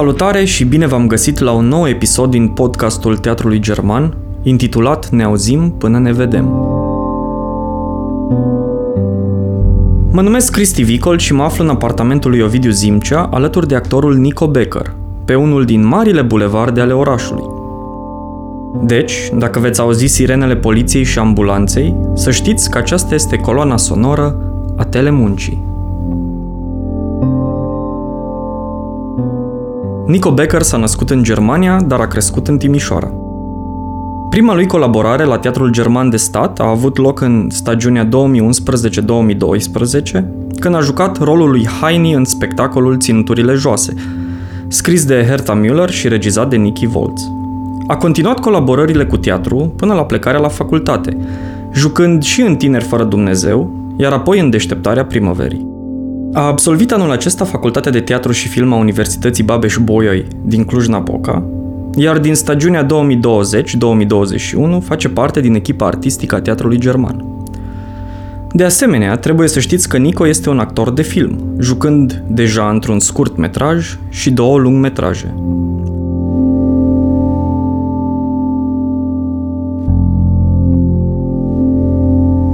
Salutare și bine v-am găsit la un nou episod din podcastul Teatrului German, intitulat Ne auzim până ne vedem. Mă numesc Cristi Vicol și mă aflu în apartamentul lui Ovidiu Zimcea, alături de actorul Nico Becker, pe unul din marile bulevarde ale orașului. Deci, dacă veți auzi sirenele poliției și ambulanței, să știți că aceasta este coloana sonoră a telemuncii. Nico Becker s-a născut în Germania, dar a crescut în Timișoara. Prima lui colaborare la Teatrul German de Stat a avut loc în stagiunea 2011-2012, când a jucat rolul lui Heini în spectacolul Ținuturile Joase, scris de Herta Müller și regizat de Nicky Volz. A continuat colaborările cu teatru până la plecarea la facultate, jucând și în Tineri fără Dumnezeu, iar apoi în Deșteptarea primăverii. A absolvit anul acesta Facultatea de Teatru și Film a Universității Babeș-Bolyai din Cluj-Napoca, iar din stagiunea 2020-2021 face parte din echipa artistică a Teatrului German. De asemenea, trebuie să știți că Nico este un actor de film, jucând deja într-un scurt metraj și două lung metraje.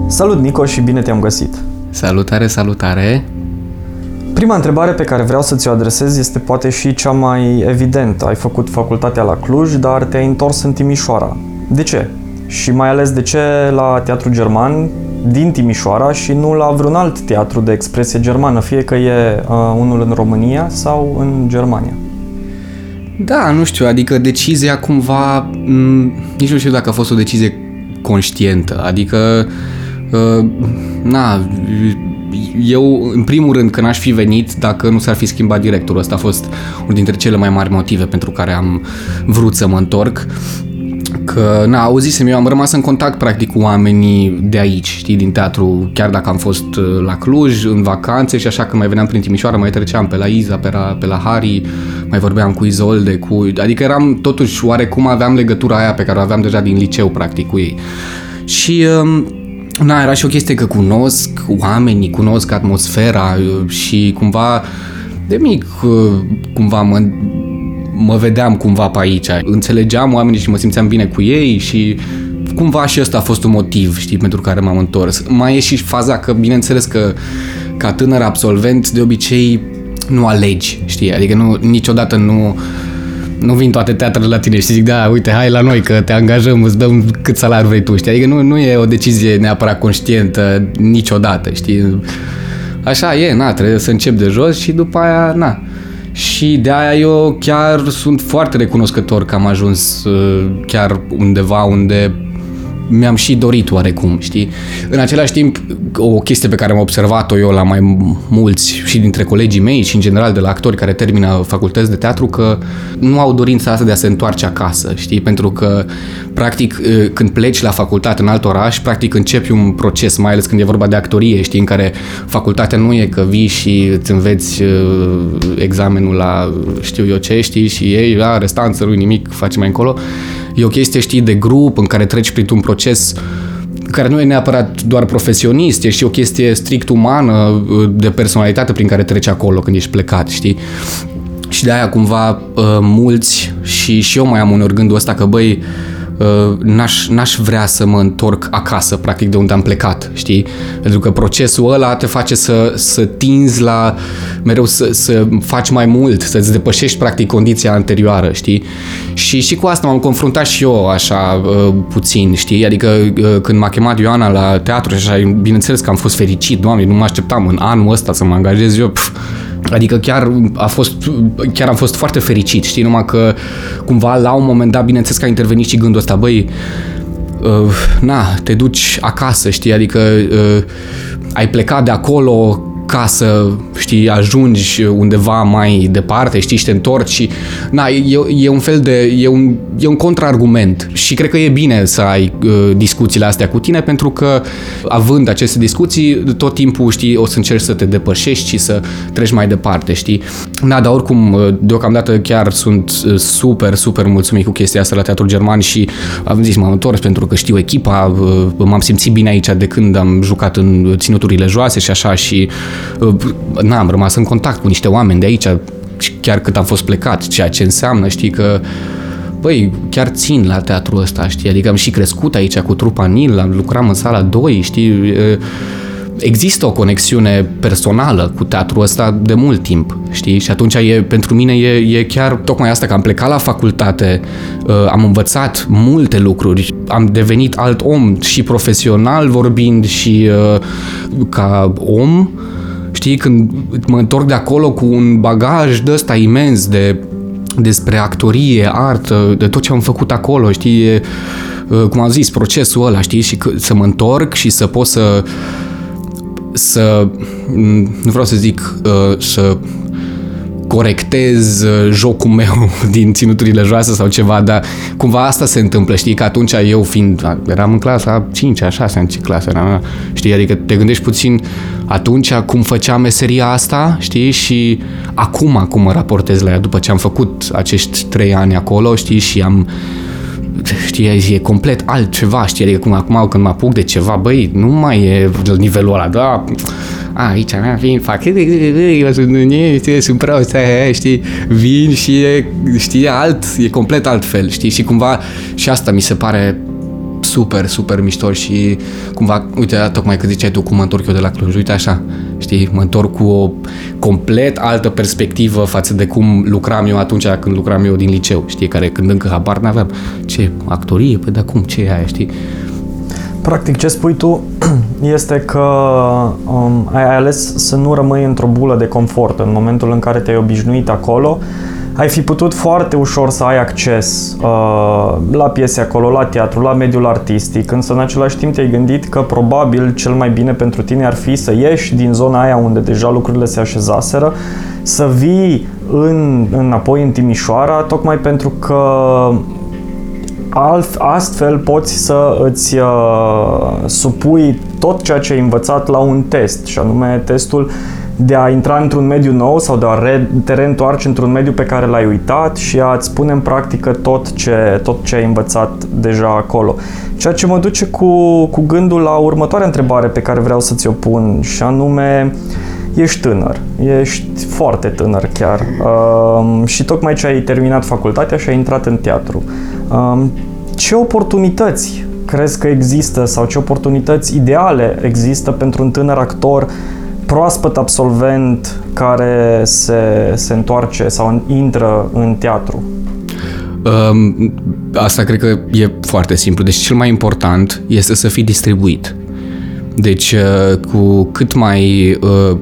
Salut Nico și bine te-am găsit! Salutare, salutare! Prima întrebare pe care vreau să ți-o adresez este poate și cea mai evidentă. Ai făcut facultatea la Cluj, dar te-ai întors în Timișoara. De ce? Și mai ales de ce la Teatru German din Timișoara și nu la vreun alt teatru de expresie germană, fie că e uh, unul în România sau în Germania? Da, nu știu, adică decizia cumva, m- mm, nici nu știu dacă a fost o decizie conștientă, adică, uh, na, eu, în primul rând, că n-aș fi venit dacă nu s-ar fi schimbat directorul. Asta a fost unul dintre cele mai mari motive pentru care am vrut să mă întorc că, na, auzisem, eu am rămas în contact practic cu oamenii de aici, știi, din teatru, chiar dacă am fost uh, la Cluj, în vacanțe și așa că mai veneam prin Timișoara, mai treceam pe la Iza, pe la, pe la Hari, mai vorbeam cu Izolde, cu... Adică eram totuși oarecum aveam legătura aia pe care o aveam deja din liceu, practic, cu ei. Și um, Na, era și o chestie că cunosc oamenii, cunosc atmosfera uh, și cumva de mic uh, cumva mă, mă vedeam cumva pe aici. Înțelegeam oamenii și mă simțeam bine cu ei și cumva și ăsta a fost un motiv, știi, pentru care m-am întors. Mai e și faza că, bineînțeles că ca tânăr absolvent, de obicei nu alegi, știi, adică nu, niciodată nu nu vin toate teatrele la tine și zic, da, uite, hai la noi că te angajăm, îți dăm cât salariu vrei tu, știi? Adică nu, nu e o decizie neapărat conștientă niciodată, știi? Așa e, na, trebuie să încep de jos și după aia, na. Și de aia eu chiar sunt foarte recunoscător că am ajuns uh, chiar undeva unde mi-am și dorit oarecum, știi? În același timp, o chestie pe care am observat-o eu la mai mulți și dintre colegii mei și în general de la actori care termină facultăți de teatru că nu au dorința asta de a se întoarce acasă, știi? Pentru că, practic, când pleci la facultate în alt oraș, practic începi un proces, mai ales când e vorba de actorie, știi? În care facultatea nu e că vii și îți înveți examenul la știu eu ce, știi? Și ei, a, restanță, nu nimic, faci mai încolo E o chestie, știi, de grup în care treci printr-un proces care nu e neapărat doar profesionist, e și o chestie strict umană, de personalitate prin care treci acolo când ești plecat, știi? Și de aia cumva mulți și, și eu mai am unor gândul ăsta că băi, Uh, n-aș, n-aș vrea să mă întorc acasă, practic, de unde am plecat, știi? Pentru că procesul ăla te face să, să tinzi la mereu să, să faci mai mult, să-ți depășești, practic, condiția anterioară, știi? Și, și cu asta m-am confruntat și eu așa uh, puțin, știi? Adică uh, când m-a chemat Ioana la teatru și așa, bineînțeles că am fost fericit, doamne, nu mă așteptam în anul ăsta să mă angajez eu, pf, Adică chiar a fost, chiar am fost foarte fericit, știi, numai că cumva la un moment dat, bineînțeles că a intervenit și gândul ăsta, băi, uh, na, te duci acasă, știi, adică uh, ai plecat de acolo ca să, știi, ajungi undeva mai departe, știi, și te întorci și, na, e, e un fel de, e un, e un contraargument și cred că e bine să ai uh, discuțiile astea cu tine pentru că având aceste discuții, tot timpul, știi, o să încerci să te depășești și să treci mai departe, știi. Da, dar oricum, uh, deocamdată chiar sunt uh, super, super mulțumit cu chestia asta la Teatrul German și am zis, m-am întors pentru că știu echipa, uh, m-am simțit bine aici de când am jucat în ținuturile joase și așa și n am rămas în contact cu niște oameni de aici chiar cât am fost plecat, ceea ce înseamnă, știi, că băi, chiar țin la teatrul ăsta, știi, adică am și crescut aici cu trupa Nil, am lucrat în sala 2, știi, există o conexiune personală cu teatrul ăsta de mult timp, știi? Și atunci e, pentru mine e, e chiar tocmai asta că am plecat la facultate, uh, am învățat multe lucruri, am devenit alt om și profesional vorbind și uh, ca om, știi? Când mă întorc de acolo cu un bagaj de ăsta imens de despre actorie, artă, de tot ce am făcut acolo, știi? E, uh, cum am zis, procesul ăla, știi? Și să mă întorc și să pot să să, nu vreau să zic, uh, să corectez uh, jocul meu din ținuturile joase sau ceva, dar cumva asta se întâmplă, știi, că atunci eu fiind, eram în clasa 5 a 6 în ce clasă eram, știi, adică te gândești puțin atunci cum făceam meseria asta, știi, și acum, acum mă raportez la ea, după ce am făcut acești 3 ani acolo, știi, și am știi, e complet altceva, știi, adică cum acum când mă apuc de ceva, băi, nu mai e la nivelul ăla, da, a, aici mea vin, fac, sunt prost, știi, vin și e, știi, alt, e complet altfel, știi, și cumva și asta mi se pare super, super mișto și cumva, uite, tocmai că ziceai tu cum mă întorc eu de la Cluj, uite așa, știi, mă întorc cu o complet altă perspectivă față de cum lucram eu atunci când lucram eu din liceu, știi, care când încă habar n-aveam. Ce, actorie? Păi de cum, ce e aia, știi? Practic, ce spui tu este că um, ai ales să nu rămâi într-o bulă de confort. În momentul în care te-ai obișnuit acolo, ai fi putut foarte ușor să ai acces uh, la piese acolo, la teatru, la mediul artistic, însă în același timp te-ai gândit că probabil cel mai bine pentru tine ar fi să ieși din zona aia unde deja lucrurile se așezaseră, să vii în, înapoi în Timișoara, tocmai pentru că alt, astfel poți să îți uh, supui tot ceea ce ai învățat la un test, și anume testul de a intra într-un mediu nou sau de a re- te reîntoarce într-un mediu pe care l-ai uitat și a-ți pune în practică tot ce, tot ce ai învățat deja acolo. Ceea ce mă duce cu, cu gândul la următoarea întrebare pe care vreau să ți-o pun și anume ești tânăr, ești foarte tânăr chiar um, și tocmai ce ai terminat facultatea și ai intrat în teatru. Um, ce oportunități crezi că există sau ce oportunități ideale există pentru un tânăr actor proaspăt absolvent care se, se întoarce sau intră în teatru? Um, asta cred că e foarte simplu. Deci cel mai important este să fii distribuit. Deci uh, cu cât mai uh,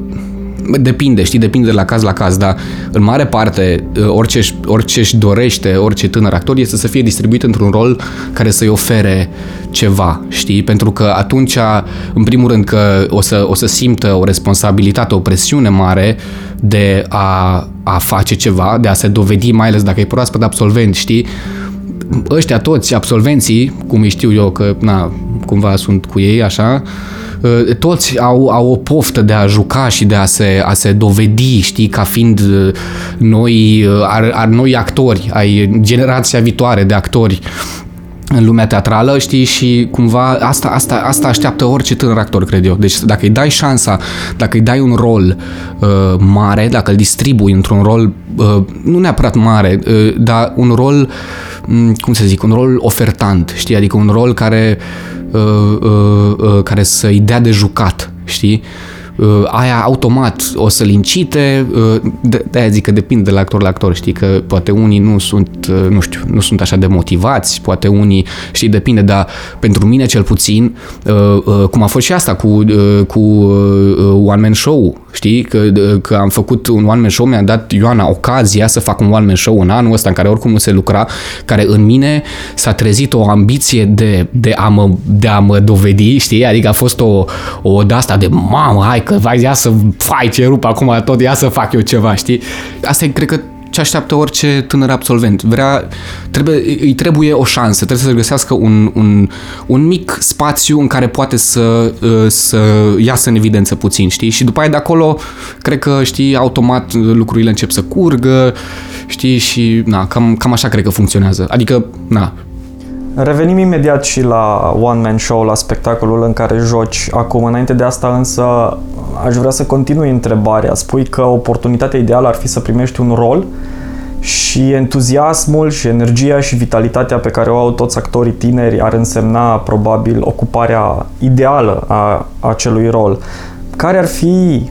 Depinde, știi, depinde de la caz la caz, dar în mare parte uh, orice, orice își dorește, orice tânăr actor este să fie distribuit într-un rol care să-i ofere ceva, știi? Pentru că atunci, în primul rând, că o să, o să simtă o responsabilitate, o presiune mare de a, a face ceva, de a se dovedi, mai ales dacă e proaspăt absolvent, știi? Ăștia toți, absolvenții, cum îi știu eu că, na, cumva sunt cu ei, așa, uh, Uh, toți au, au o poftă de a juca și de a se, a se dovedi, știi, ca fiind uh, noi, uh, ar, ar noi actori, ai generația viitoare de actori în lumea teatrală, știi, și cumva asta, asta, asta așteaptă orice tânăr actor, cred eu. Deci dacă îi dai șansa, dacă îi dai un rol uh, mare, dacă îl distribui într-un rol, uh, nu neapărat mare, uh, dar un rol, um, cum să zic, un rol ofertant, știi, adică un rol care uh, Uh, uh, uh, care să-i dea de jucat, știi? Uh, aia automat o să-l incite, uh, de, de-aia zic că depinde de la actor la actor, știi, că poate unii nu sunt, uh, nu știu, nu sunt așa de motivați, poate unii, știi, depinde, dar pentru mine cel puțin, uh, uh, cum a fost și asta cu, uh, cu uh, One Man Show, știi, că, uh, că am făcut un One Man Show, mi-a dat Ioana ocazia să fac un One Man Show în anul ăsta în care oricum nu se lucra, care în mine s-a trezit o ambiție de, de, a, mă, de a mă dovedi, știi, adică a fost o, o de asta de mamă, hai că vai, ia să fai ce rup acum tot, ia să fac eu ceva, știi? Asta e, cred că, ce așteaptă orice tânăr absolvent. Vrea, trebuie, îi trebuie o șansă, trebuie să găsească un, un, un mic spațiu în care poate să, uh, să iasă în evidență puțin, știi? Și după aia de acolo, cred că, știi, automat lucrurile încep să curgă, știi, și na, cam, cam așa cred că funcționează. Adică, na, Revenim imediat și la one-man show, la spectacolul în care joci acum. Înainte de asta însă aș vrea să continui întrebarea. Spui că oportunitatea ideală ar fi să primești un rol și entuziasmul și energia și vitalitatea pe care o au toți actorii tineri ar însemna probabil ocuparea ideală a acelui rol. Care ar fi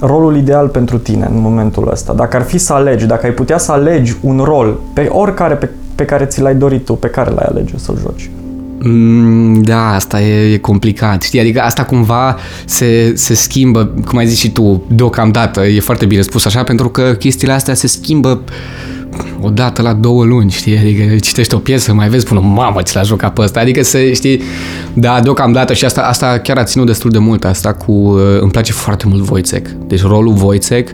rolul ideal pentru tine în momentul ăsta? Dacă ar fi să alegi, dacă ai putea să alegi un rol pe oricare pe, pe care ți l-ai dorit tu, pe care l-ai alege să-l joci? Mm, da, asta e, e complicat, știi? Adică asta cumva se, se schimbă, cum ai zis și tu, deocamdată, e foarte bine spus așa, pentru că chestiile astea se schimbă o dată la două luni, știi? Adică citești o piesă, mai vezi, spune, mamă, ce l-a jucat pe ăsta. Adică să, știi, da, deocamdată și asta, asta chiar a ținut destul de mult, asta cu, uh, îmi place foarte mult Wojciech. Deci rolul Wojciech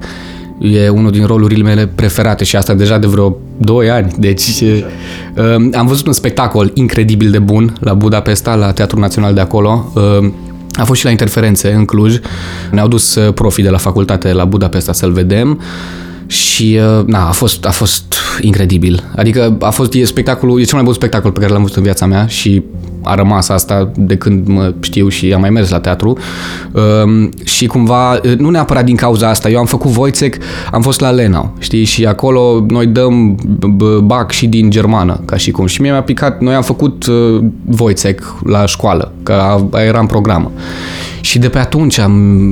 e unul din rolurile mele preferate și asta deja de vreo 2 ani. Deci uh, am văzut un spectacol incredibil de bun la Budapesta, la Teatrul Național de acolo. Uh, a fost și la interferențe în Cluj. Ne-au dus uh, profii de la facultate la Budapesta să-l vedem și uh, na, a fost, a fost incredibil. Adică a fost e spectacolul, e cel mai bun spectacol pe care l-am văzut în viața mea și a rămas asta de când mă știu și am mai mers la teatru um, și cumva, nu neapărat din cauza asta, eu am făcut Voicec, am fost la Lenau, știi, și acolo noi dăm bac și din germană, ca și cum, și mie mi-a picat, noi am făcut uh, Voicec la școală, că era în programă. Și de pe atunci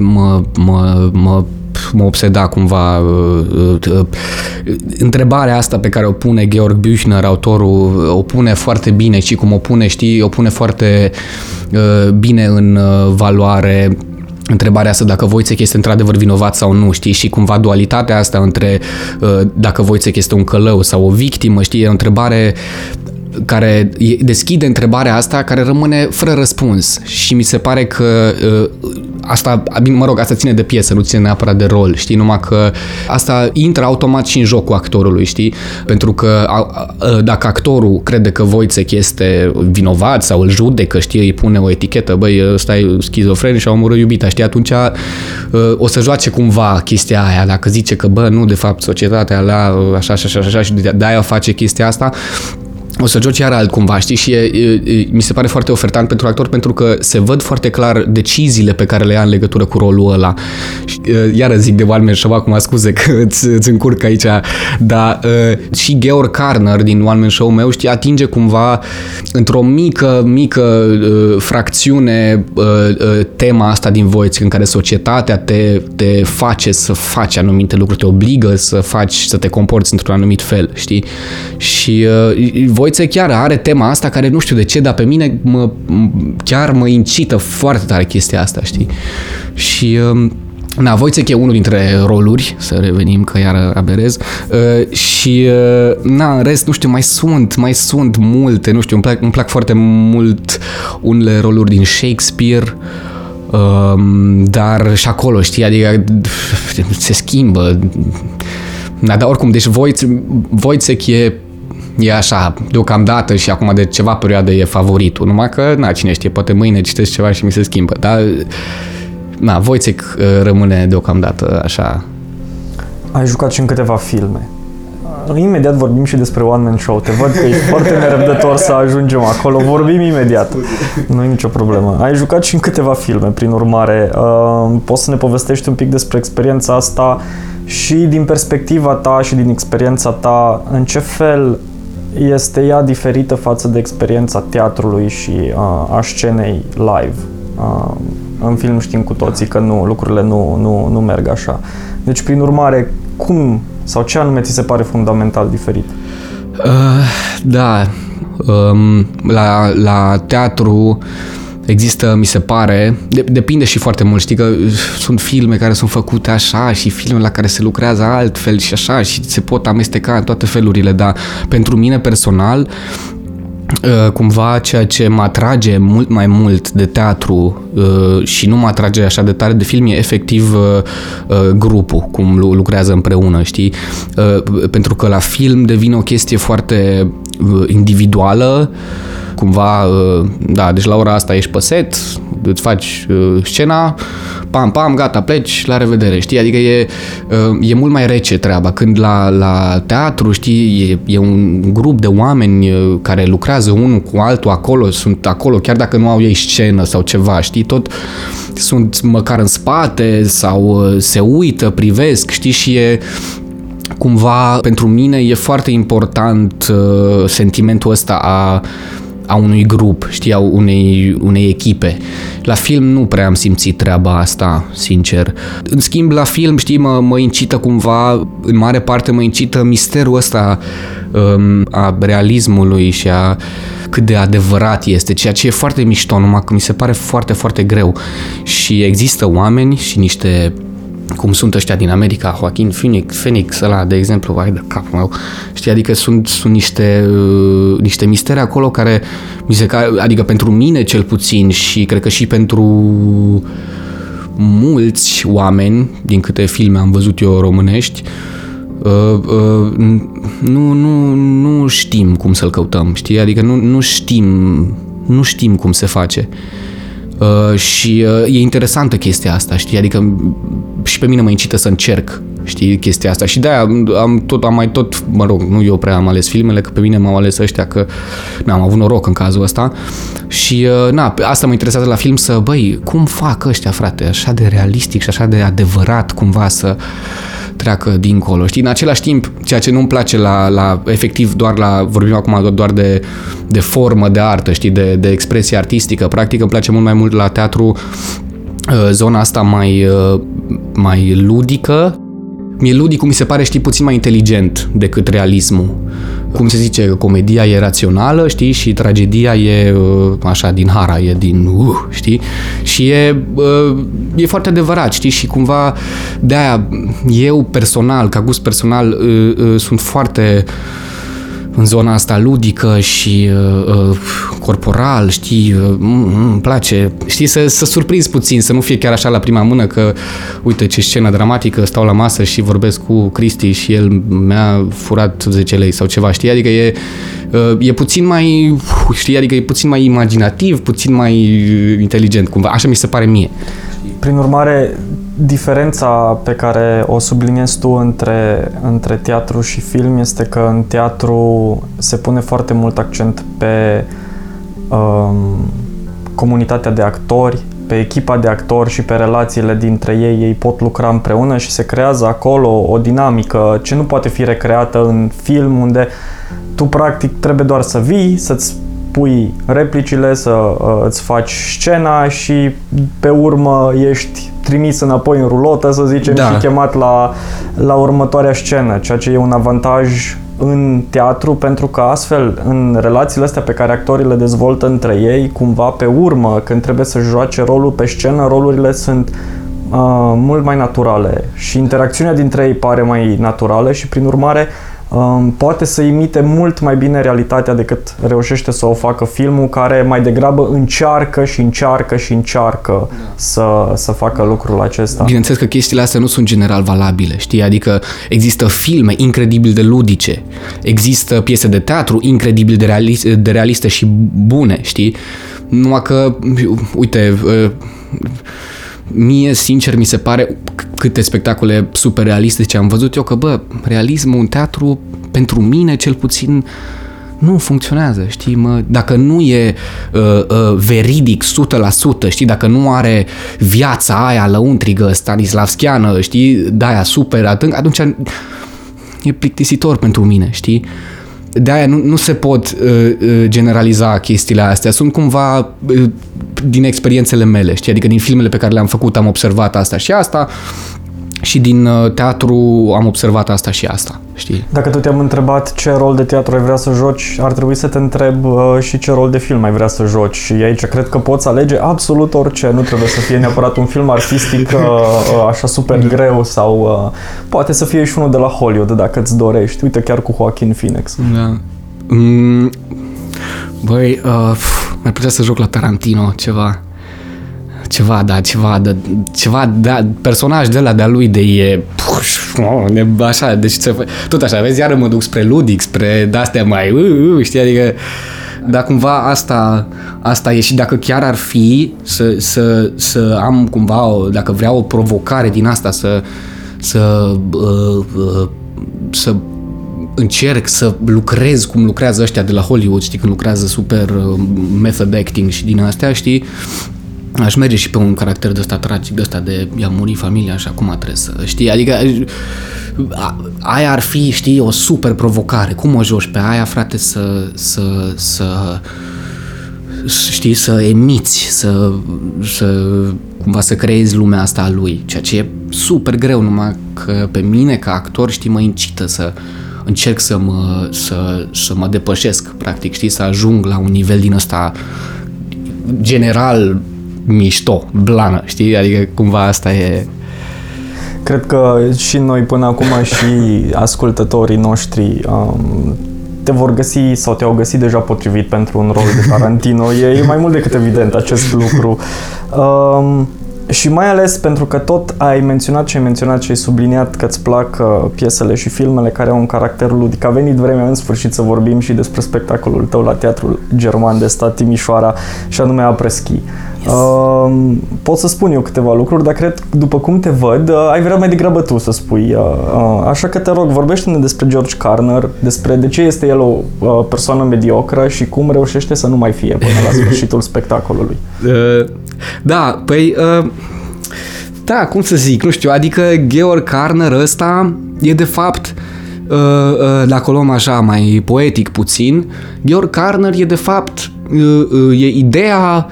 mă, mă, mă mă obseda cumva uh, uh, uh, întrebarea asta pe care o pune Georg Büchner, autorul, o pune foarte bine și cum o pune, știi, o pune foarte bine în valoare întrebarea asta dacă Wojciech este într-adevăr vinovat sau nu, știi, și cumva dualitatea asta între dacă Wojciech este un călău sau o victimă, știi, e o întrebare care deschide întrebarea asta care rămâne fără răspuns. Și mi se pare că uh, asta, mă rog, asta ține de piesă, nu ține neapărat de rol, știi, numai că asta intră automat și în jocul actorului, știi, pentru că a, a, dacă actorul crede că Wojciech este vinovat sau îl judecă, știi, îi pune o etichetă, băi, ăsta e schizofren și a omorât iubita, știi, atunci uh, o să joace cumva chestia aia, dacă zice că, bă, nu, de fapt, societatea la așa, așa, așa, așa și de-aia face chestia asta, o să joci iar altcumva, știi? Și e, e, mi se pare foarte ofertant pentru actor pentru că se văd foarte clar deciziile pe care le ia în legătură cu rolul ăla. Și, iară zic de One Man Show, acum scuze că îți, îți încurc aici, dar uh, și Georg Karner din One Man Show meu, știi, atinge cumva într-o mică, mică uh, fracțiune uh, uh, tema asta din voiți, în care societatea te, te face să faci anumite lucruri, te obligă să faci, să te comporți într-un anumit fel, știi? Și uh, voi Voițe chiar are tema asta care nu știu de ce, dar pe mine mă, chiar mă incită foarte tare chestia asta, știi? Și um, Na, Voițec e unul dintre roluri, să revenim că iar aberez, uh, și uh, na, în rest, nu știu, mai sunt, mai sunt multe, nu știu, îmi plac, îmi plac foarte mult unele roluri din Shakespeare, um, dar și acolo, știi, adică se schimbă. Da, dar oricum, deci Voițec e e așa, deocamdată și acum de ceva perioadă e favoritul, numai că, na, cine știe, poate mâine citesc ceva și mi se schimbă, dar, na, Voițec uh, rămâne deocamdată așa. Ai jucat și în câteva filme. Imediat vorbim și despre One Man Show. Te văd că ești foarte nerăbdător să ajungem acolo. Vorbim imediat. Nu e nicio problemă. Ai jucat și în câteva filme, prin urmare. Uh, poți să ne povestești un pic despre experiența asta și din perspectiva ta și din experiența ta, în ce fel este ea diferită față de experiența teatrului și uh, a scenei live. Uh, în film știm cu toții că nu, lucrurile nu, nu, nu merg așa. Deci, prin urmare, cum sau ce anume ți se pare fundamental diferit? Uh, da, um, la, la teatru uh, Există, mi se pare, de, depinde și foarte mult, știi că sunt filme care sunt făcute așa și filme la care se lucrează altfel și așa și se pot amesteca în toate felurile, dar pentru mine personal, uh, cumva ceea ce mă atrage mult mai mult de teatru uh, și nu mă atrage așa de tare de film e efectiv uh, grupul, cum lucrează împreună, știi? Pentru că la film devine o chestie foarte individuală, cumva, uh, da, deci la ora asta ești pe set, îți faci uh, scena, pam, pam, gata, pleci, la revedere, știi? Adică e, uh, e mult mai rece treaba. Când la, la teatru, știi, e, e un grup de oameni uh, care lucrează unul cu altul acolo, sunt acolo, chiar dacă nu au ei scenă sau ceva, știi? Tot sunt măcar în spate sau uh, se uită, privesc, știi? Și e, cumva pentru mine e foarte important uh, sentimentul ăsta a a unui grup, știi, a unei, unei echipe. La film nu prea am simțit treaba asta, sincer. În schimb, la film, știi, mă, mă incită cumva, în mare parte mă incită misterul ăsta um, a realismului și a cât de adevărat este, ceea ce e foarte mișto, numai că mi se pare foarte, foarte greu. Și există oameni și niște cum sunt ăștia din America, Joaquin Phoenix, Phoenix ăla, de exemplu, vai de capul meu, știi, adică sunt, sunt niște, uh, niște misteri acolo care, mi se, adică pentru mine cel puțin și cred că și pentru mulți oameni, din câte filme am văzut eu românești, uh, uh, nu, nu, nu știm cum să-l căutăm, știi? Adică nu, nu știm, nu știm cum se face. Uh, și uh, e interesantă chestia asta, știi? Adică și pe mine mă incită să încerc, știi, chestia asta. Și de-aia am, tot, am mai tot, mă rog, nu eu prea am ales filmele, că pe mine m-au ales ăștia, că n-am avut noroc în cazul ăsta. Și, uh, na, asta mă interesează la film să, băi, cum fac ăștia, frate, așa de realistic și așa de adevărat, cumva să treacă dincolo, știi? În același timp, ceea ce nu-mi place la, la efectiv doar la, vorbim acum doar de, de formă de artă, știi, de, de expresie artistică, practic îmi place mult mai mult la teatru uh, zona asta mai, uh, mai ludică, Mie ludicul mi se pare, știi, puțin mai inteligent decât realismul. Cum se zice, comedia e rațională, știi, și tragedia e uh, așa din hara, e din uh, știi? Și e, uh, e foarte adevărat, știi? Și cumva de-aia eu personal, ca gust personal, sunt foarte în zona asta ludică și uh, uh, corporal, știi, uh, îmi place, știi, să, să surprinzi puțin, să nu fie chiar așa la prima mână că, uite ce scenă dramatică, stau la masă și vorbesc cu Cristi și el mi-a furat 10 lei sau ceva, știi, adică e, uh, e puțin mai, știi, adică e puțin mai imaginativ, puțin mai inteligent, cumva, așa mi se pare mie. Prin urmare, diferența pe care o subliniezi tu între, între teatru și film este că în teatru se pune foarte mult accent pe um, comunitatea de actori, pe echipa de actori și pe relațiile dintre ei. Ei pot lucra împreună și se creează acolo o dinamică ce nu poate fi recreată în film unde tu practic trebuie doar să vii, să-ți pui replicile, să uh, îți faci scena și pe urmă ești trimis înapoi în rulotă, să zicem, da. și chemat la, la următoarea scenă, ceea ce e un avantaj în teatru pentru că astfel în relațiile astea pe care actorii le dezvoltă între ei, cumva pe urmă, când trebuie să joace rolul pe scenă, rolurile sunt uh, mult mai naturale și interacțiunea dintre ei pare mai naturală și prin urmare uh, poate să imite mult mai bine realitatea decât reușește să o facă filmul, care mai degrabă încearcă și încearcă și încearcă da. să, să facă lucrul acesta. Bineînțeles că chestiile astea nu sunt general valabile, știi? Adică există filme incredibil de ludice, există piese de teatru incredibil de, realiste, de realiste și bune, știi? Numai că, uite, uh, mie, sincer, mi se pare câte spectacole super realiste ce am văzut eu, că, bă, realismul în teatru, pentru mine, cel puțin, nu funcționează, știi, mă, dacă nu e uh, uh, veridic 100%, știi, dacă nu are viața aia lăuntrigă stanislavskiană, știi, de aia super adânc, atunci e plictisitor pentru mine, știi? de aia nu, nu se pot uh, uh, generaliza chestiile astea. Sunt cumva uh, din experiențele mele, știi? Adică din filmele pe care le-am făcut am observat asta și asta și din uh, teatru am observat asta și asta, știi? Dacă tu te-am întrebat ce rol de teatru ai vrea să joci, ar trebui să te întreb uh, și ce rol de film ai vrea să joci. Și aici cred că poți alege absolut orice. Nu trebuie să fie neapărat un film artistic uh, uh, așa super greu sau uh, poate să fie și unul de la Hollywood dacă îți dorești. Uite, chiar cu Joaquin Phoenix. Da. Mm, băi, uh, mai putea să joc la Tarantino ceva ceva, da, ceva, da, ceva, da, personaj de la de-a lui de e, puș, oh, așa, deci tot așa, vezi, iară mă duc spre ludic, spre de-astea mai, uh, uh, știi, adică Dar cumva asta, asta e și dacă chiar ar fi să, să, să am cumva, o, dacă vreau o provocare din asta, să, să, uh, uh, să încerc să lucrez cum lucrează ăștia de la Hollywood, știi, când lucrează super uh, method acting și din astea, știi, aș merge și pe un caracter de ăsta tragic, de ăsta de i-a murit familia și acum trebuie să, știi, adică aș, aia ar fi, știi, o super provocare. Cum o joci pe aia, frate, să, să, să știi, să emiți, să, să cumva să creezi lumea asta a lui, ceea ce e super greu, numai că pe mine ca actor, știi, mă incită să încerc să mă, să, să mă depășesc, practic, știi, să ajung la un nivel din ăsta general mișto, blană, știi? Adică cumva asta e... Cred că și noi până acum și ascultătorii noștri um, te vor găsi sau te-au găsit deja potrivit pentru un rol de Tarantino. E, e mai mult decât evident acest lucru. Um, și mai ales pentru că tot ai menționat și ai menționat și ai subliniat că îți plac uh, piesele și filmele care au un caracter ludic. A venit vremea în sfârșit să vorbim și despre spectacolul tău la Teatrul German de stat Timișoara și anume Apreschi. Yes. Uh, pot să spun eu câteva lucruri, dar cred, după cum te văd, uh, ai vrea mai degrabă tu să spui. Uh, uh, așa că te rog, vorbește-ne despre George Carner, despre de ce este el o uh, persoană mediocră și cum reușește să nu mai fie până la sfârșitul spectacolului. Uh, da, păi... Uh, da, cum să zic, nu știu, adică Georg Carner ăsta e de fapt uh, uh, dacă o luăm așa mai poetic puțin, Georg Carner e de fapt uh, uh, e ideea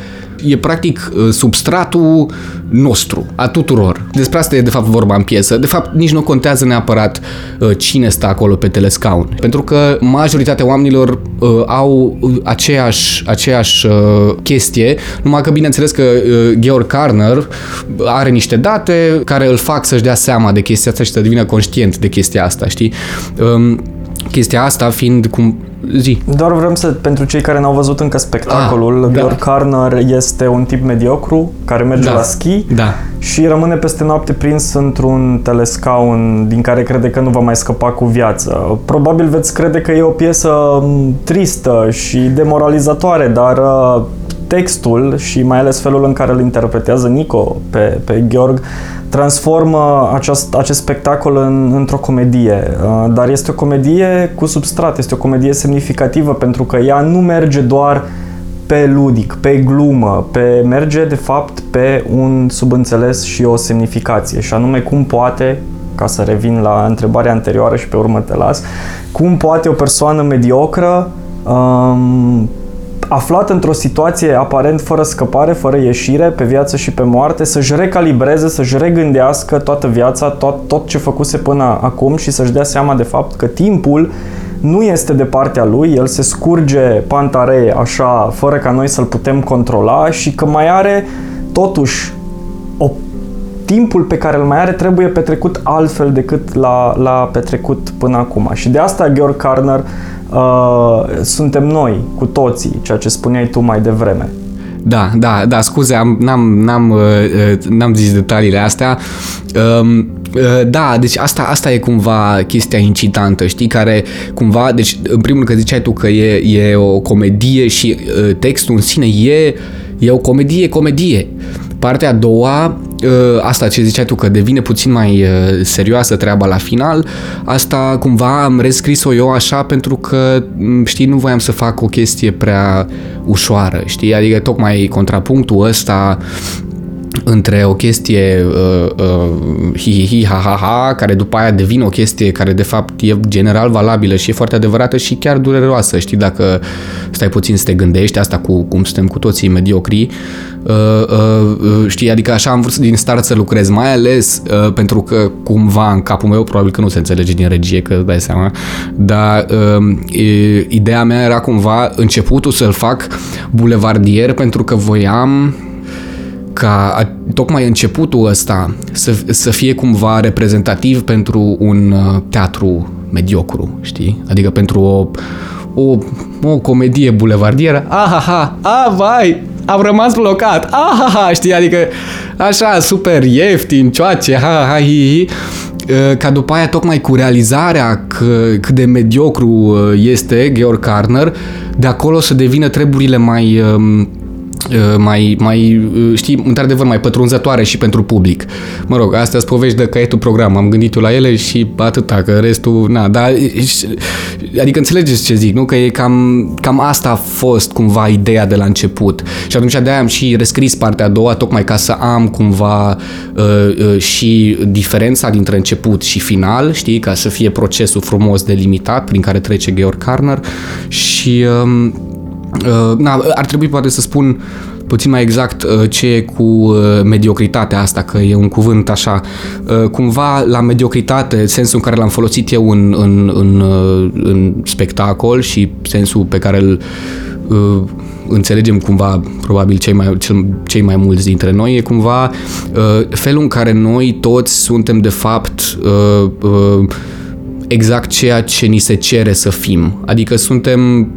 e practic uh, substratul nostru, a tuturor. Despre asta e de fapt vorba în piesă. De fapt, nici nu contează neapărat uh, cine stă acolo pe telescaun. Pentru că majoritatea oamenilor uh, au aceeași, aceeași chestie, numai că bineînțeles că Georg Carner are niște date care îl fac să-și dea seama de chestia asta și să devină conștient de chestia asta, știi? Um, chestia asta fiind cum zi. Doar vrem să, pentru cei care n-au văzut încă spectacolul, ah, Georg da. Carner este un tip mediocru care merge da. la schi da. și rămâne peste noapte prins într-un telescaun din care crede că nu va mai scăpa cu viață. Probabil veți crede că e o piesă tristă și demoralizatoare, dar uh, textul și mai ales felul în care îl interpretează Nico pe, pe Georg transformă acest, acest spectacol în, într-o comedie. Uh, dar este o comedie cu substrat, este o comedie semnificativă pentru că ea nu merge doar pe ludic, pe glumă, pe merge de fapt pe un subînțeles și o semnificație și anume cum poate ca să revin la întrebarea anterioară și pe urmă te las, cum poate o persoană mediocră um, aflat într-o situație aparent fără scăpare, fără ieșire, pe viață și pe moarte, să-și recalibreze, să-și regândească toată viața, tot, tot ce făcuse până acum și să-și dea seama de fapt că timpul nu este de partea lui, el se scurge pantaree așa, fără ca noi să-l putem controla și că mai are totuși o timpul pe care îl mai are trebuie petrecut altfel decât l-a, l-a petrecut până acum. Și de asta Georg Karner uh, suntem noi, cu toții, ceea ce spuneai tu mai devreme. Da, da, da, scuze, am, n-am, n-am, uh, uh, n-am zis detaliile astea. Um, uh, da, deci asta, asta e cumva chestia incitantă, știi, care cumva, deci în primul că ziceai tu că e, e o comedie și textul în sine e, e o comedie, comedie. Partea a doua, ă, asta ce ziceai tu, că devine puțin mai ă, serioasă treaba la final, asta cumva am rescris-o eu așa pentru că, știi, nu voiam să fac o chestie prea ușoară, știi? Adică tocmai contrapunctul ăsta între o chestie uh, uh, hi-hi-hi, ha-ha-ha, care după aia devine o chestie care de fapt e general valabilă și e foarte adevărată și chiar dureroasă, știi, dacă stai puțin să te gândești, asta cu cum suntem cu toții mediocri, uh, uh, uh, știi, adică așa am vrut din start să lucrez, mai ales uh, pentru că cumva în capul meu, probabil că nu se înțelege din regie, că dai seama, dar uh, ideea mea era cumva începutul să-l fac bulevardier pentru că voiam ca tocmai începutul ăsta să, să fie cumva reprezentativ pentru un uh, teatru mediocru, știi? Adică pentru o, o, o comedie bulevardieră. Ahaha, a, vai, am rămas blocat. Ahaha, știi? Adică așa, super ieftin, cioace, ha, ha, hi, hi. ca după aia tocmai cu realizarea că, cât de mediocru este Georg Karner, de acolo să devină treburile mai um, Uh, mai, mai uh, știi, într-adevăr, mai pătrunzătoare și pentru public. Mă rog, astea sunt povești de caietul program, am gândit eu la ele și atâta, că restul, na, dar, adică înțelegeți ce zic, nu? Că e cam, cam asta a fost cumva ideea de la început. Și atunci de-aia am și rescris partea a doua, tocmai ca să am cumva uh, uh, și diferența dintre început și final, știi, ca să fie procesul frumos delimitat prin care trece Georg Karner și uh, Uh, na, ar trebui poate să spun puțin mai exact uh, ce e cu uh, mediocritatea asta, că e un cuvânt așa. Cumva la mediocritate, sensul în care l-am folosit eu în, în, în, în spectacol și sensul pe care îl înțelegem cumva, probabil cei mai, cel, cei mai mulți dintre noi, e cumva felul în care noi toți suntem de fapt exact ceea ce ni se cere să fim. Adică suntem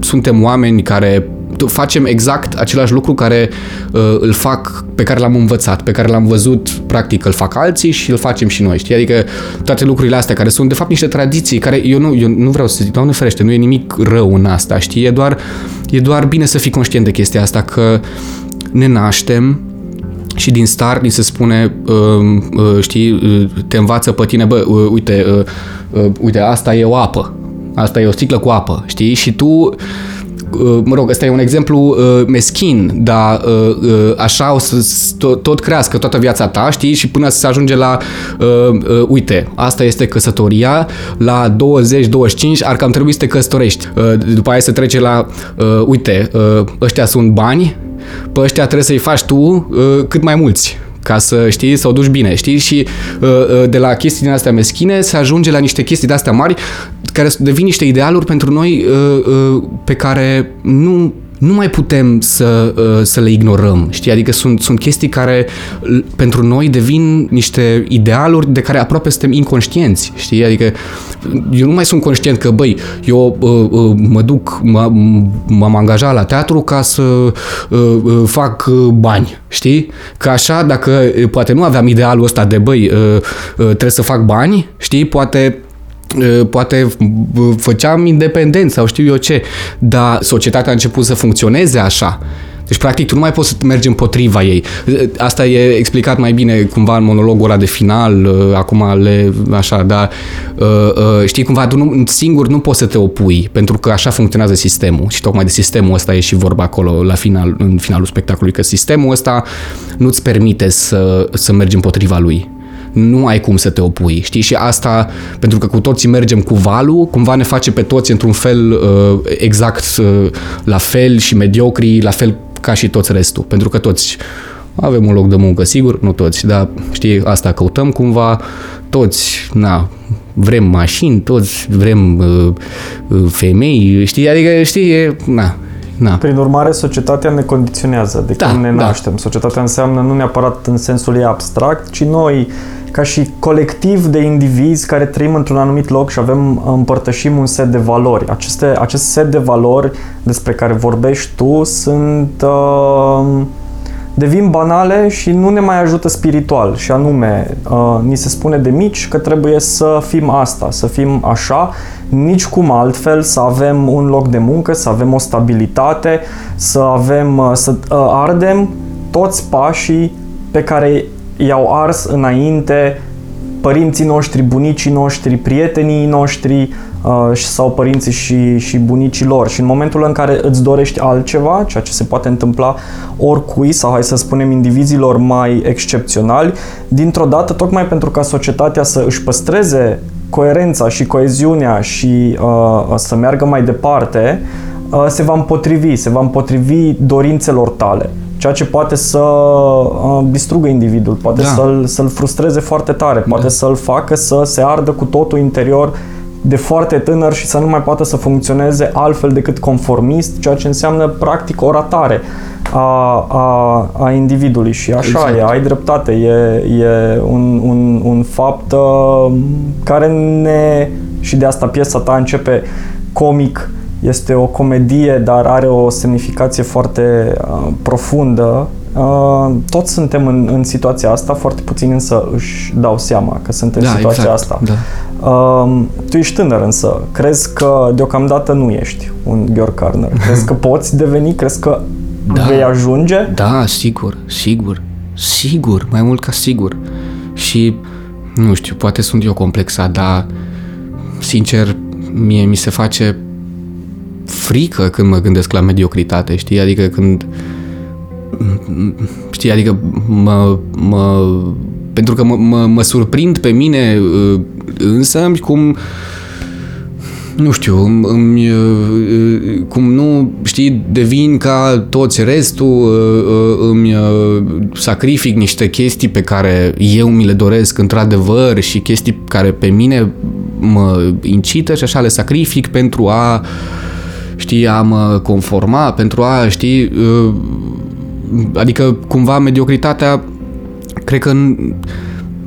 suntem oameni care facem exact același lucru care uh, îl fac, pe care l-am învățat, pe care l-am văzut, practic îl fac alții și îl facem și noi, știi? Adică toate lucrurile astea care sunt de fapt niște tradiții care eu nu, eu nu vreau să zic, Doamne ferește, nu e nimic rău în asta, știi? E doar, e doar bine să fii conștient de chestia asta, că ne naștem, și din start ni se spune, uh, uh, știi, uh, te învață pe tine, bă, uh, uite, uh, uh, uite, asta e o apă, Asta e o sticlă cu apă, știi? Și tu uh, mă rog, ăsta e un exemplu uh, meschin, dar uh, uh, așa o să tot, tot crească toată viața ta, știi? Și până să se ajunge la, uh, uh, uite, asta este căsătoria, la 20-25 ar cam trebui să te căsătorești. Uh, după aia se trece la, uh, uite, uh, ăștia sunt bani, pe ăștia trebuie să-i faci tu uh, cât mai mulți ca să știi, să o duci bine, știi? Și uh, uh, de la chestii din astea meschine se ajunge la niște chestii de astea mari care devin niște idealuri pentru noi uh, pe care nu nu mai putem să, uh, să le ignorăm, știi? Adică sunt, sunt chestii care pentru noi devin niște idealuri de care aproape suntem inconștienți, știi? Adică eu nu mai sunt conștient că, băi, eu uh, uh, mă duc, m-am angajat la teatru ca să uh, uh, fac uh, bani, știi? Că așa, dacă poate nu aveam idealul ăsta de, băi, uh, uh, trebuie să fac bani, știi? Poate poate făceam independent sau știu eu ce, dar societatea a început să funcționeze așa. Deci, practic, tu nu mai poți să mergi împotriva ei. Asta e explicat mai bine cumva în monologul ăla de final, acum le, așa, dar știi, cumva, tu nu, singur nu poți să te opui, pentru că așa funcționează sistemul și tocmai de sistemul ăsta e și vorba acolo la final, în finalul spectacolului, că sistemul ăsta nu-ți permite să, să mergi împotriva lui nu ai cum să te opui, știi? Și asta, pentru că cu toții mergem cu valul, cumva ne face pe toți într-un fel uh, exact uh, la fel și mediocri, la fel ca și toți restul, pentru că toți avem un loc de muncă, sigur, nu toți, dar știi, asta căutăm cumva, toți, na, vrem mașini, toți vrem uh, uh femei, știi, adică, știi, e, na, Na. Prin urmare, societatea ne condiționează de da, când ne da. naștem. Societatea înseamnă nu neapărat în sensul ei abstract, ci noi ca și colectiv de indivizi care trăim într-un anumit loc și avem, împărtășim un set de valori. Aceste, acest set de valori despre care vorbești tu sunt uh, devin banale și nu ne mai ajută spiritual. Și anume, uh, ni se spune de mici că trebuie să fim asta, să fim așa, nici cum altfel, să avem un loc de muncă, să avem o stabilitate, să avem, uh, să uh, ardem toți pașii pe care i-au ars înainte părinții noștri, bunicii noștri, prietenii noștri uh, sau părinții și, și bunicii lor. Și în momentul în care îți dorești altceva, ceea ce se poate întâmpla oricui sau hai să spunem indivizilor mai excepționali, dintr-o dată, tocmai pentru ca societatea să își păstreze coerența și coeziunea și uh, să meargă mai departe, uh, se va împotrivi, se va împotrivi dorințelor tale ceea ce poate să uh, distrugă individul, poate da. să-l, să-l frustreze foarte tare, poate da. să-l facă să se ardă cu totul interior de foarte tânăr și să nu mai poată să funcționeze altfel decât conformist, ceea ce înseamnă practic o ratare a, a, a individului și așa exact. e, ai dreptate, e, e un, un, un fapt uh, care ne, și de asta piesa ta începe comic, este o comedie, dar are o semnificație foarte uh, profundă Uh, toți suntem în, în situația asta, foarte puțin însă își dau seama că sunt în Da, situația exact, asta. da. Uh, tu ești tânăr însă, crezi că deocamdată nu ești un Georg Karner? Crezi că poți deveni? Crezi că Da. vei ajunge? Da, sigur, sigur, sigur, mai mult ca sigur. Și, nu știu, poate sunt eu complexat, dar, sincer, mie mi se face frică când mă gândesc la mediocritate, știi? Adică când, știi, adică mă, mă pentru că mă, mă, mă surprind pe mine uh, însă cum nu știu, îmi, îmi, uh, cum nu, știi, devin ca toți restul, uh, uh, îmi uh, sacrific niște chestii pe care eu mi le doresc într-adevăr și chestii care pe mine mă incită și așa le sacrific pentru a, știi, a mă conforma, pentru a, știi, uh, adică cumva mediocritatea cred că în-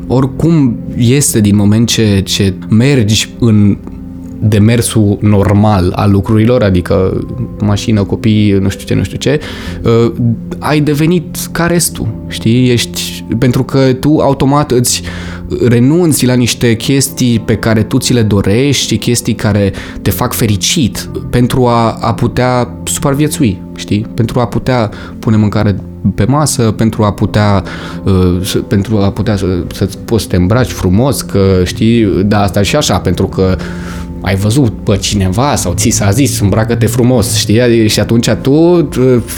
oricum este din moment ce, ce mergi în demersul normal al lucrurilor, adică mașină, copii, nu știu ce, nu știu ce, uh, ai devenit ca restul, știi? Ești, pentru că tu automat îți renunți la niște chestii pe care tu ți le dorești, chestii care te fac fericit pentru a, a putea supraviețui, știi? Pentru a putea pune mâncare pe masă, pentru a putea uh, să- pentru a putea să, să-ți poți să te îmbraci frumos, că știi, da, asta și așa, pentru că ai văzut pe cineva sau ți s-a zis îmbracă-te frumos, știi? Adi- Și atunci tu uh,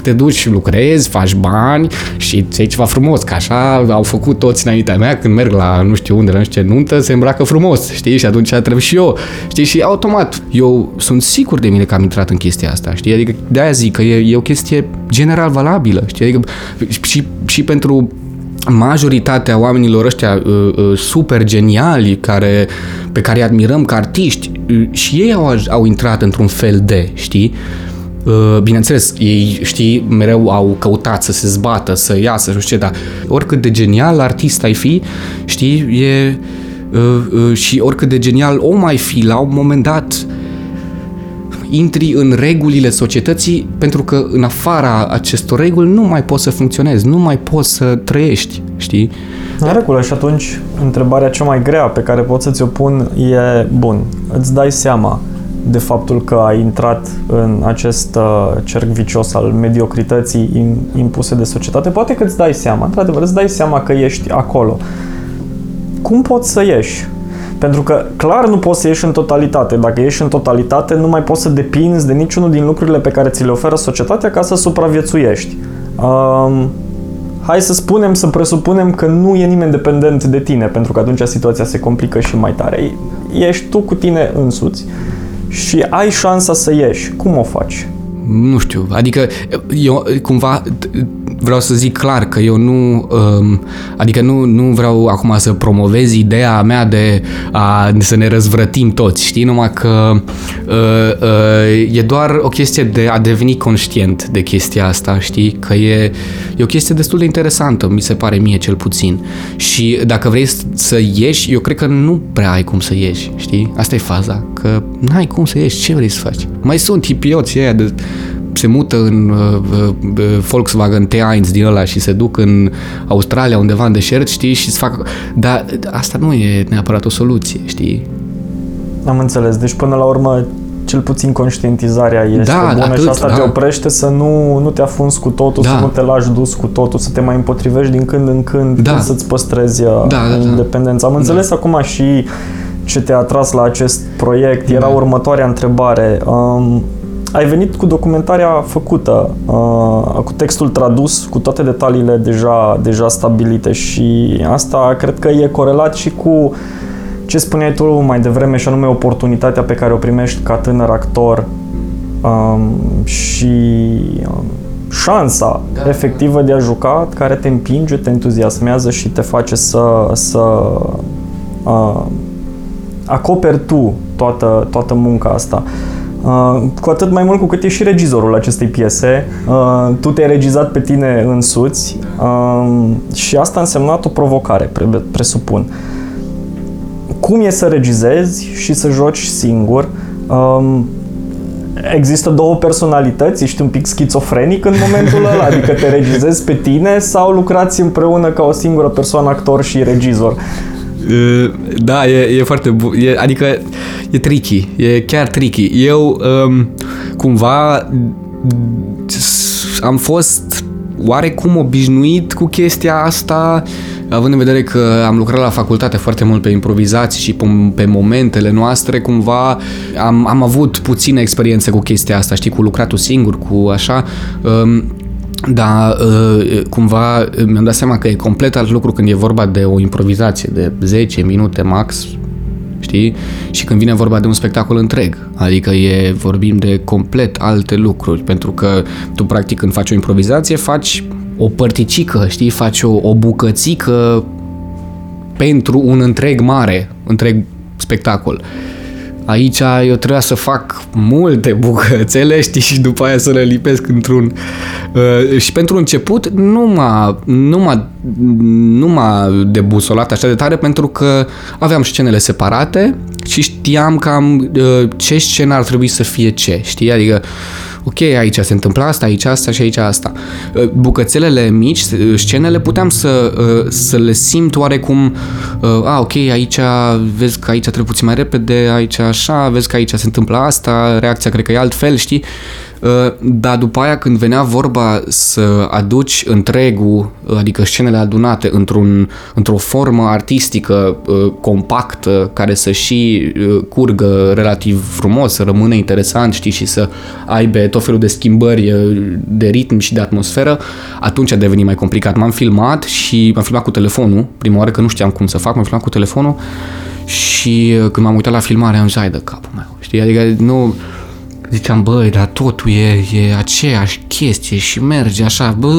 te duci, lucrezi, faci bani și ți ceva frumos, că așa au făcut toți înaintea mea când merg la nu știu unde, la nu știu ce nuntă, se îmbracă frumos, știi? Și atunci trebuie și eu, știi? Și automat, eu sunt sigur de mine că am intrat în chestia asta, știi? Adică de-aia zic că e, e o chestie general valabilă, știi? Adică și, și pentru majoritatea oamenilor ăștia uh, uh, super geniali care, pe care îi admirăm ca artiști uh, și ei au, aj- au intrat într-un fel de, știi? Uh, Bineînțeles, ei, știi, mereu au căutat să se zbată, să iasă, nu știu ce, dar oricât de genial artist ai fi, știi, e... uh, uh, Și oricât de genial om ai fi, la un moment dat intri în regulile societății pentru că în afara acestor reguli nu mai poți să funcționezi, nu mai poți să trăiești, știi? În regulă și atunci întrebarea cea mai grea pe care pot să ți-o pun e, bun, îți dai seama de faptul că ai intrat în acest uh, cerc vicios al mediocrității im- impuse de societate, poate că îți dai seama, într-adevăr, îți dai seama că ești acolo. Cum poți să ieși? Pentru că clar nu poți să ieși în totalitate. Dacă ieși în totalitate, nu mai poți să depinzi de niciunul din lucrurile pe care ți le oferă societatea ca să supraviețuiești. Um, hai să spunem, să presupunem că nu e nimeni dependent de tine, pentru că atunci situația se complică și mai tare. Ești tu cu tine însuți și ai șansa să ieși. Cum o faci? Nu știu, adică eu cumva vreau să zic clar că eu nu, um, adică nu, nu vreau acum să promovez ideea mea de a să ne răzvrătim toți, știi, numai că uh, uh, e doar o chestie de a deveni conștient de chestia asta, știi, că e, e o chestie destul de interesantă, mi se pare mie cel puțin. Și dacă vrei să ieși, eu cred că nu prea ai cum să ieși, știi? Asta e faza, că n-ai cum să ieși, ce vrei să faci? Mai sunt hipioții aia de se mută în uh, uh, Volkswagen T1 din ăla și se duc în Australia undeva în deșert, știi, și să fac... Dar asta nu e neapărat o soluție, știi? Am înțeles. Deci până la urmă cel puțin conștientizarea este Da, bună atât, și asta te da. oprește să nu, nu te afunzi cu totul, Da. să nu te lași dus cu totul, să te mai împotrivești din când în când, Da. când să-ți păstrezi da, Da, da, da. independența. Am înțeles acum și ce te-a atras la acest proiect. Era Da. următoarea întrebare. Um, ai venit cu documentarea făcută, uh, cu textul tradus, cu toate detaliile deja, deja stabilite și asta cred că e corelat și cu ce spuneai tu mai devreme și anume oportunitatea pe care o primești ca tânăr actor um, și um, șansa da. efectivă de a juca care te împinge, te entuziasmează și te face să, să uh, acoperi tu toată, toată munca asta. Uh, cu atât mai mult cu cât ești și regizorul acestei piese, uh, tu te-ai regizat pe tine însuți uh, și asta a însemnat o provocare, pre- presupun. Cum e să regizezi și să joci singur? Um, există două personalități, ești un pic schizofrenic în momentul ăla, adică te regizezi pe tine sau lucrați împreună ca o singură persoană, actor și regizor? Da, e, e foarte bun. E, adică e tricky. E chiar tricky. Eu um, cumva am fost oarecum obișnuit cu chestia asta, având în vedere că am lucrat la facultate foarte mult pe improvizații și pe, pe momentele noastre, cumva am, am avut puțină experiență cu chestia asta, știi, cu lucratul singur, cu așa. Um, dar uh, cumva mi-am dat seama că e complet alt lucru când e vorba de o improvizație de 10 minute max, știi? Și când vine vorba de un spectacol întreg. Adică e, vorbim de complet alte lucruri, pentru că tu practic când faci o improvizație faci o părticică, știi? Faci o, o bucățică pentru un întreg mare, întreg spectacol. Aici eu trebuia să fac multe bucățele, știi, și după aia să le lipesc într-un... Uh, și pentru început nu m-a, nu m-a, nu m-a debusolat așa de tare pentru că aveam scenele separate și știam cam uh, ce scenă ar trebui să fie ce, știi? Adică ok, aici se întâmplă asta, aici asta și aici asta. Uh, bucățelele mici, uh, scenele, puteam să, uh, să le simt oarecum, a, ok, aici vezi că aici trebuie puțin mai repede, aici așa, vezi că aici se întâmplă asta, reacția cred că e altfel, știi? Uh, dar după aia când venea vorba să aduci întregul, adică scenele adunate într-un, într-o formă artistică uh, compactă, care să și uh, curgă relativ frumos, să rămână interesant, știi, și să aibă tot felul de schimbări de ritm și de atmosferă, atunci a devenit mai complicat. M-am filmat și m-am filmat cu telefonul, prima oară că nu știam cum să fac, m-am filmat cu telefonul și când m-am uitat la filmare am zis, hai de capul meu, știi, adică nu ziceam, băi, dar totul e, e aceeași chestie și merge așa, bă,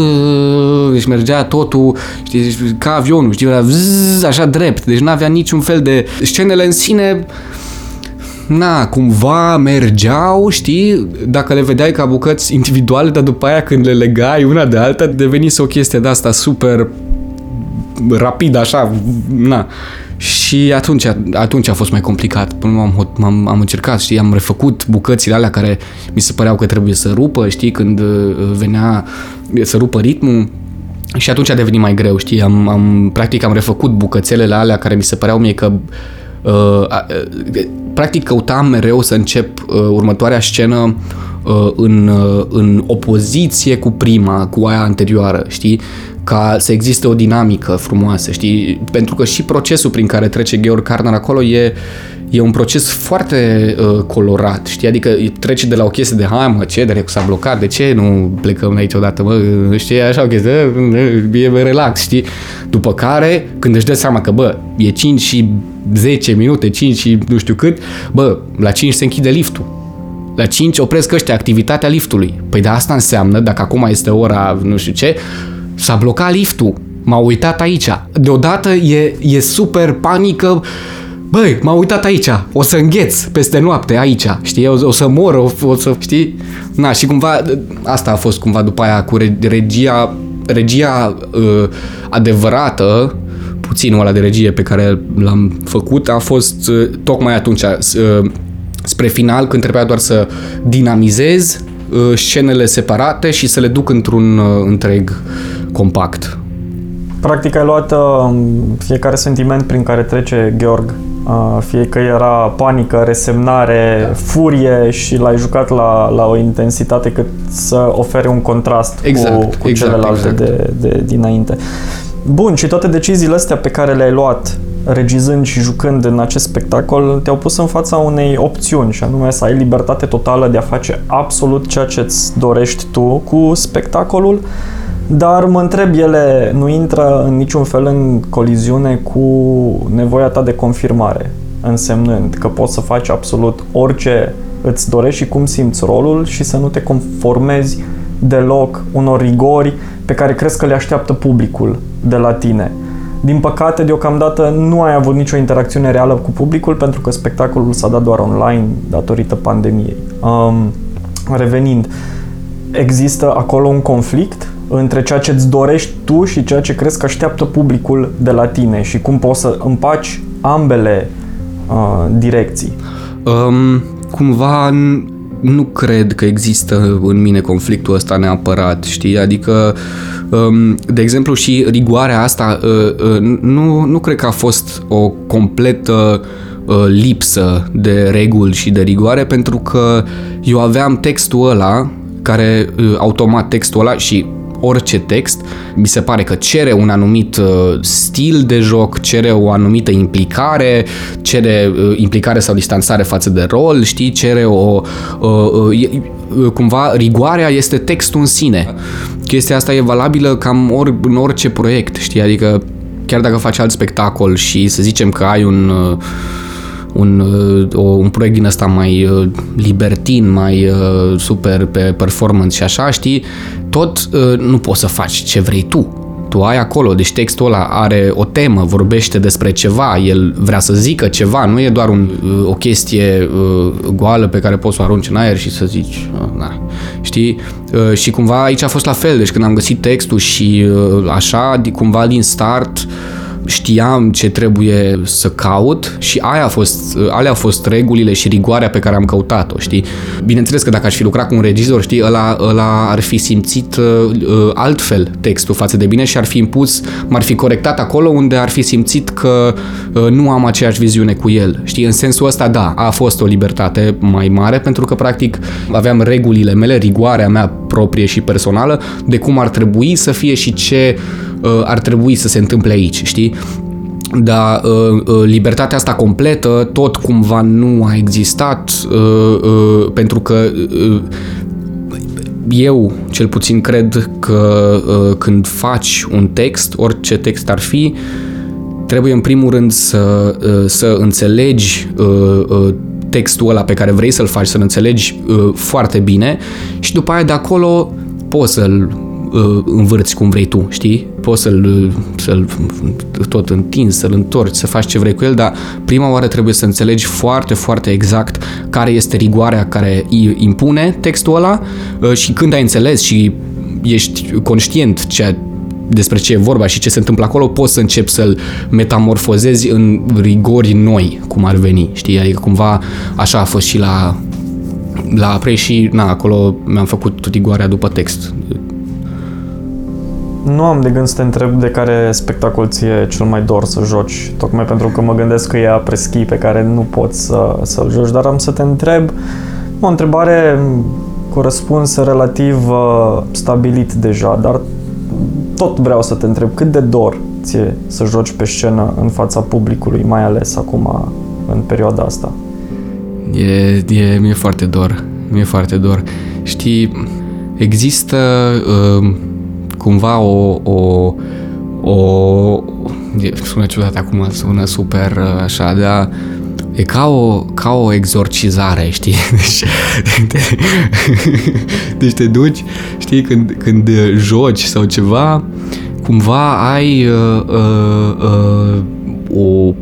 deci mergea totul, știi, ca avionul, știi, era vzz, așa drept, deci nu avea niciun fel de... Scenele în sine, na, cumva mergeau, știi, dacă le vedeai ca bucăți individuale, dar după aia când le legai una de alta, devenise o chestie de asta super rapid, așa, na. Și atunci, atunci a fost mai complicat. Până m-am, m-am, am încercat, știi, am refăcut bucățile alea care mi se păreau că trebuie să rupă, știi, când uh, venea să rupă ritmul. Și atunci a devenit mai greu, știi, am, am, practic am refăcut bucățelele alea care mi se păreau mie că uh, uh, practic căutam mereu să încep uh, următoarea scenă uh, în, uh, în opoziție cu prima, cu aia anterioară, știi? Ca să existe o dinamică frumoasă, știi? Pentru că și procesul prin care trece Georg Karner acolo e, e un proces foarte uh, colorat, știi? Adică trece de la o chestie de hai mă, ce, de s-a blocat, de ce nu plecăm aici odată, mă, știi, așa o chestie, e relax, știi? După care, când își dă seama că, bă, e 5 și 10 minute, 5 și nu știu cât, bă, la 5 se închide liftul. La 5 opresc ăștia activitatea liftului. Păi de asta înseamnă, dacă acum este ora nu știu ce, S-a blocat liftul. M-a uitat aici. Deodată e, e super panică. Băi, m-a uitat aici. O să îngheț peste noapte aici. Știi? O, o să mor, o, o să... Știi? Na, și cumva... Asta a fost cumva după aia cu regia... Regia uh, adevărată puținul ăla de regie pe care l-am făcut a fost uh, tocmai atunci uh, spre final când trebuia doar să dinamizez uh, scenele separate și să le duc într-un uh, întreg compact. Practic ai luat uh, fiecare sentiment prin care trece Georg, uh, fie că era panică, resemnare, furie și l-ai jucat la, la o intensitate cât să ofere un contrast exact, cu, cu exact, celelalte exact. De, de dinainte. Bun, și toate deciziile astea pe care le-ai luat regizând și jucând în acest spectacol te-au pus în fața unei opțiuni și anume să ai libertate totală de a face absolut ceea ce îți dorești tu cu spectacolul dar mă întreb, ele nu intră în niciun fel în coliziune cu nevoia ta de confirmare, însemnând că poți să faci absolut orice îți dorești și cum simți rolul și să nu te conformezi deloc unor rigori pe care crezi că le așteaptă publicul de la tine. Din păcate, deocamdată nu ai avut nicio interacțiune reală cu publicul pentru că spectacolul s-a dat doar online datorită pandemiei. Um, revenind, există acolo un conflict între ceea ce îți dorești tu și ceea ce crezi că așteaptă publicul de la tine și cum poți să împaci ambele uh, direcții? Um, cumva nu cred că există în mine conflictul ăsta neapărat, știi? Adică, um, de exemplu, și rigoarea asta uh, uh, nu, nu cred că a fost o completă uh, lipsă de reguli și de rigoare, pentru că eu aveam textul ăla care automat textul ăla și orice text, mi se pare că cere un anumit uh, stil de joc, cere o anumită implicare, cere uh, implicare sau distanțare față de rol, știi, cere o... cumva rigoarea este textul în sine. Chestia asta e valabilă cam ori, în orice proiect, știi, adică chiar dacă faci alt spectacol și să zicem că ai un uh, un, o, un proiect din ăsta mai uh, libertin, mai uh, super pe performance și așa, știi, tot uh, nu poți să faci ce vrei tu. Tu ai acolo, deci textul ăla are o temă, vorbește despre ceva, el vrea să zică ceva, nu e doar un, o chestie goală pe care poți să o arunci în aer și să zici, na, știi? Și cumva aici a fost la fel, deci când am găsit textul și așa, cumva din start, știam ce trebuie să caut și aia a fost, alea au fost regulile și rigoarea pe care am căutat-o, știi? Bineînțeles că dacă aș fi lucrat cu un regizor, știi, ăla, ăla ar fi simțit uh, uh, altfel textul față de bine și ar fi impus, m-ar fi corectat acolo unde ar fi simțit că uh, nu am aceeași viziune cu el, știi? În sensul ăsta, da, a fost o libertate mai mare pentru că, practic, aveam regulile mele, rigoarea mea proprie și personală de cum ar trebui să fie și ce uh, ar trebui să se întâmple aici, știi? Dar uh, uh, libertatea asta completă tot cumva nu a existat uh, uh, pentru că uh, eu cel puțin cred că uh, când faci un text, orice text ar fi, trebuie în primul rând să, uh, să înțelegi uh, uh, textul ăla pe care vrei să-l faci, să-l înțelegi uh, foarte bine și după aia de acolo poți să-l uh, învârți cum vrei tu, știi? Poți să-l, să-l tot întinzi, să-l întorci, să faci ce vrei cu el, dar prima oară trebuie să înțelegi foarte, foarte exact care este rigoarea care îi impune textul ăla uh, și când ai înțeles și ești conștient ce despre ce e vorba și ce se întâmplă acolo, poți să începi să-l metamorfozezi în rigori noi, cum ar veni, știi? Adică cumva așa a fost și la la Prey și na, acolo mi-am făcut rigoarea după text. Nu am de gând să te întreb de care spectacol ție cel mai dor să joci, tocmai pentru că mă gândesc că e preschi pe care nu poți să, să-l joci, dar am să te întreb o întrebare cu răspuns relativ uh, stabilit deja, dar tot vreau să te întreb cât de dor ție să joci pe scenă în fața publicului, mai ales acum în perioada asta? E, e mi-e foarte dor, mi-e foarte dor. Știi, există uh, cumva o, o, o sună ciudat acum, sună super uh, așa, dar e ca o, ca o exorcizare, știi? Deci te, deci te duci, știi, când, când joci sau ceva, cumva ai uh, uh, uh, o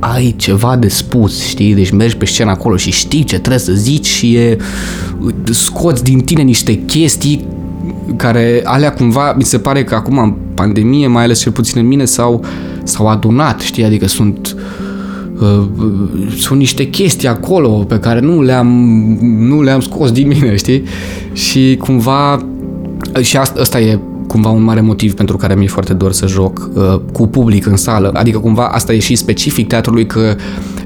ai ceva de spus, știi? Deci mergi pe scenă acolo și știi ce trebuie să zici și e, scoți din tine niște chestii care alea cumva, mi se pare că acum în pandemie, mai ales cel puțin în mine, s-au, s-au adunat, știi? Adică sunt uh, sunt niște chestii acolo pe care nu le-am, nu le-am scos din mine, știi? Și cumva și asta, asta e cumva un mare motiv pentru care mi-e foarte dor să joc uh, cu public în sală. Adică cumva asta e și specific teatrului că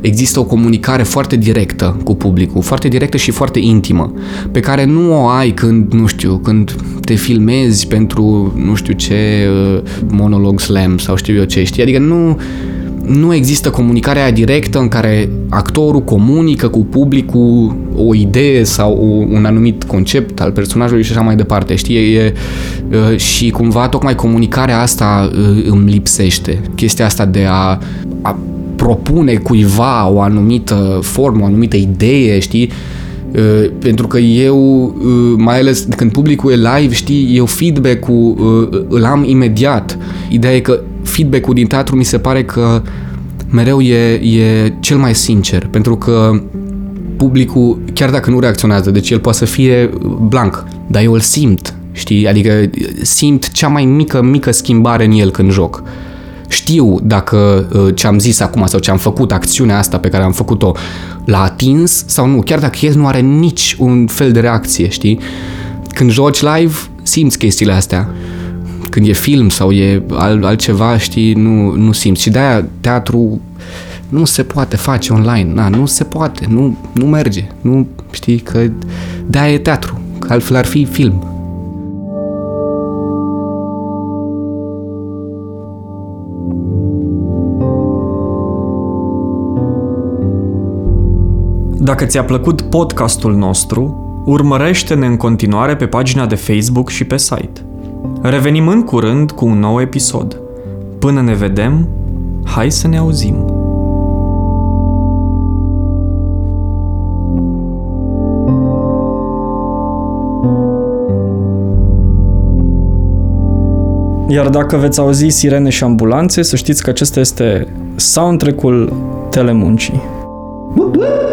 există o comunicare foarte directă cu publicul, foarte directă și foarte intimă, pe care nu o ai când, nu știu, când te filmezi pentru nu știu ce uh, monolog slam sau știu eu ce, știi? Adică nu nu există comunicarea directă în care actorul comunică cu publicul o idee sau un anumit concept al personajului și așa mai departe, știi? E, e, și cumva tocmai comunicarea asta îmi lipsește. Chestia asta de a, a propune cuiva o anumită formă, o anumită idee, știi? pentru că eu, mai ales când publicul e live, știi, eu feedback-ul îl am imediat. Ideea e că feedback-ul din teatru mi se pare că mereu e, e cel mai sincer, pentru că publicul, chiar dacă nu reacționează, deci el poate să fie blank, dar eu îl simt, știi? Adică simt cea mai mică, mică schimbare în el când joc. Știu dacă uh, ce am zis acum sau ce am făcut, acțiunea asta pe care am făcut-o, l-a atins sau nu, chiar dacă el nu are nici un fel de reacție, știi? Când joci live, simți chestiile astea. Când e film sau e alt, altceva, știi, nu, nu simți. Și de-aia teatru nu se poate face online. Na, nu se poate, nu, nu merge. Nu știi că de-aia e teatru, că altfel ar fi film. Dacă ți-a plăcut podcastul nostru, urmărește-ne în continuare pe pagina de Facebook și pe site. Revenim în curând cu un nou episod. Până ne vedem, hai să ne auzim! Iar dacă veți auzi sirene și ambulanțe, să știți că acesta este soundtrack-ul telemuncii. Whoop, whoop.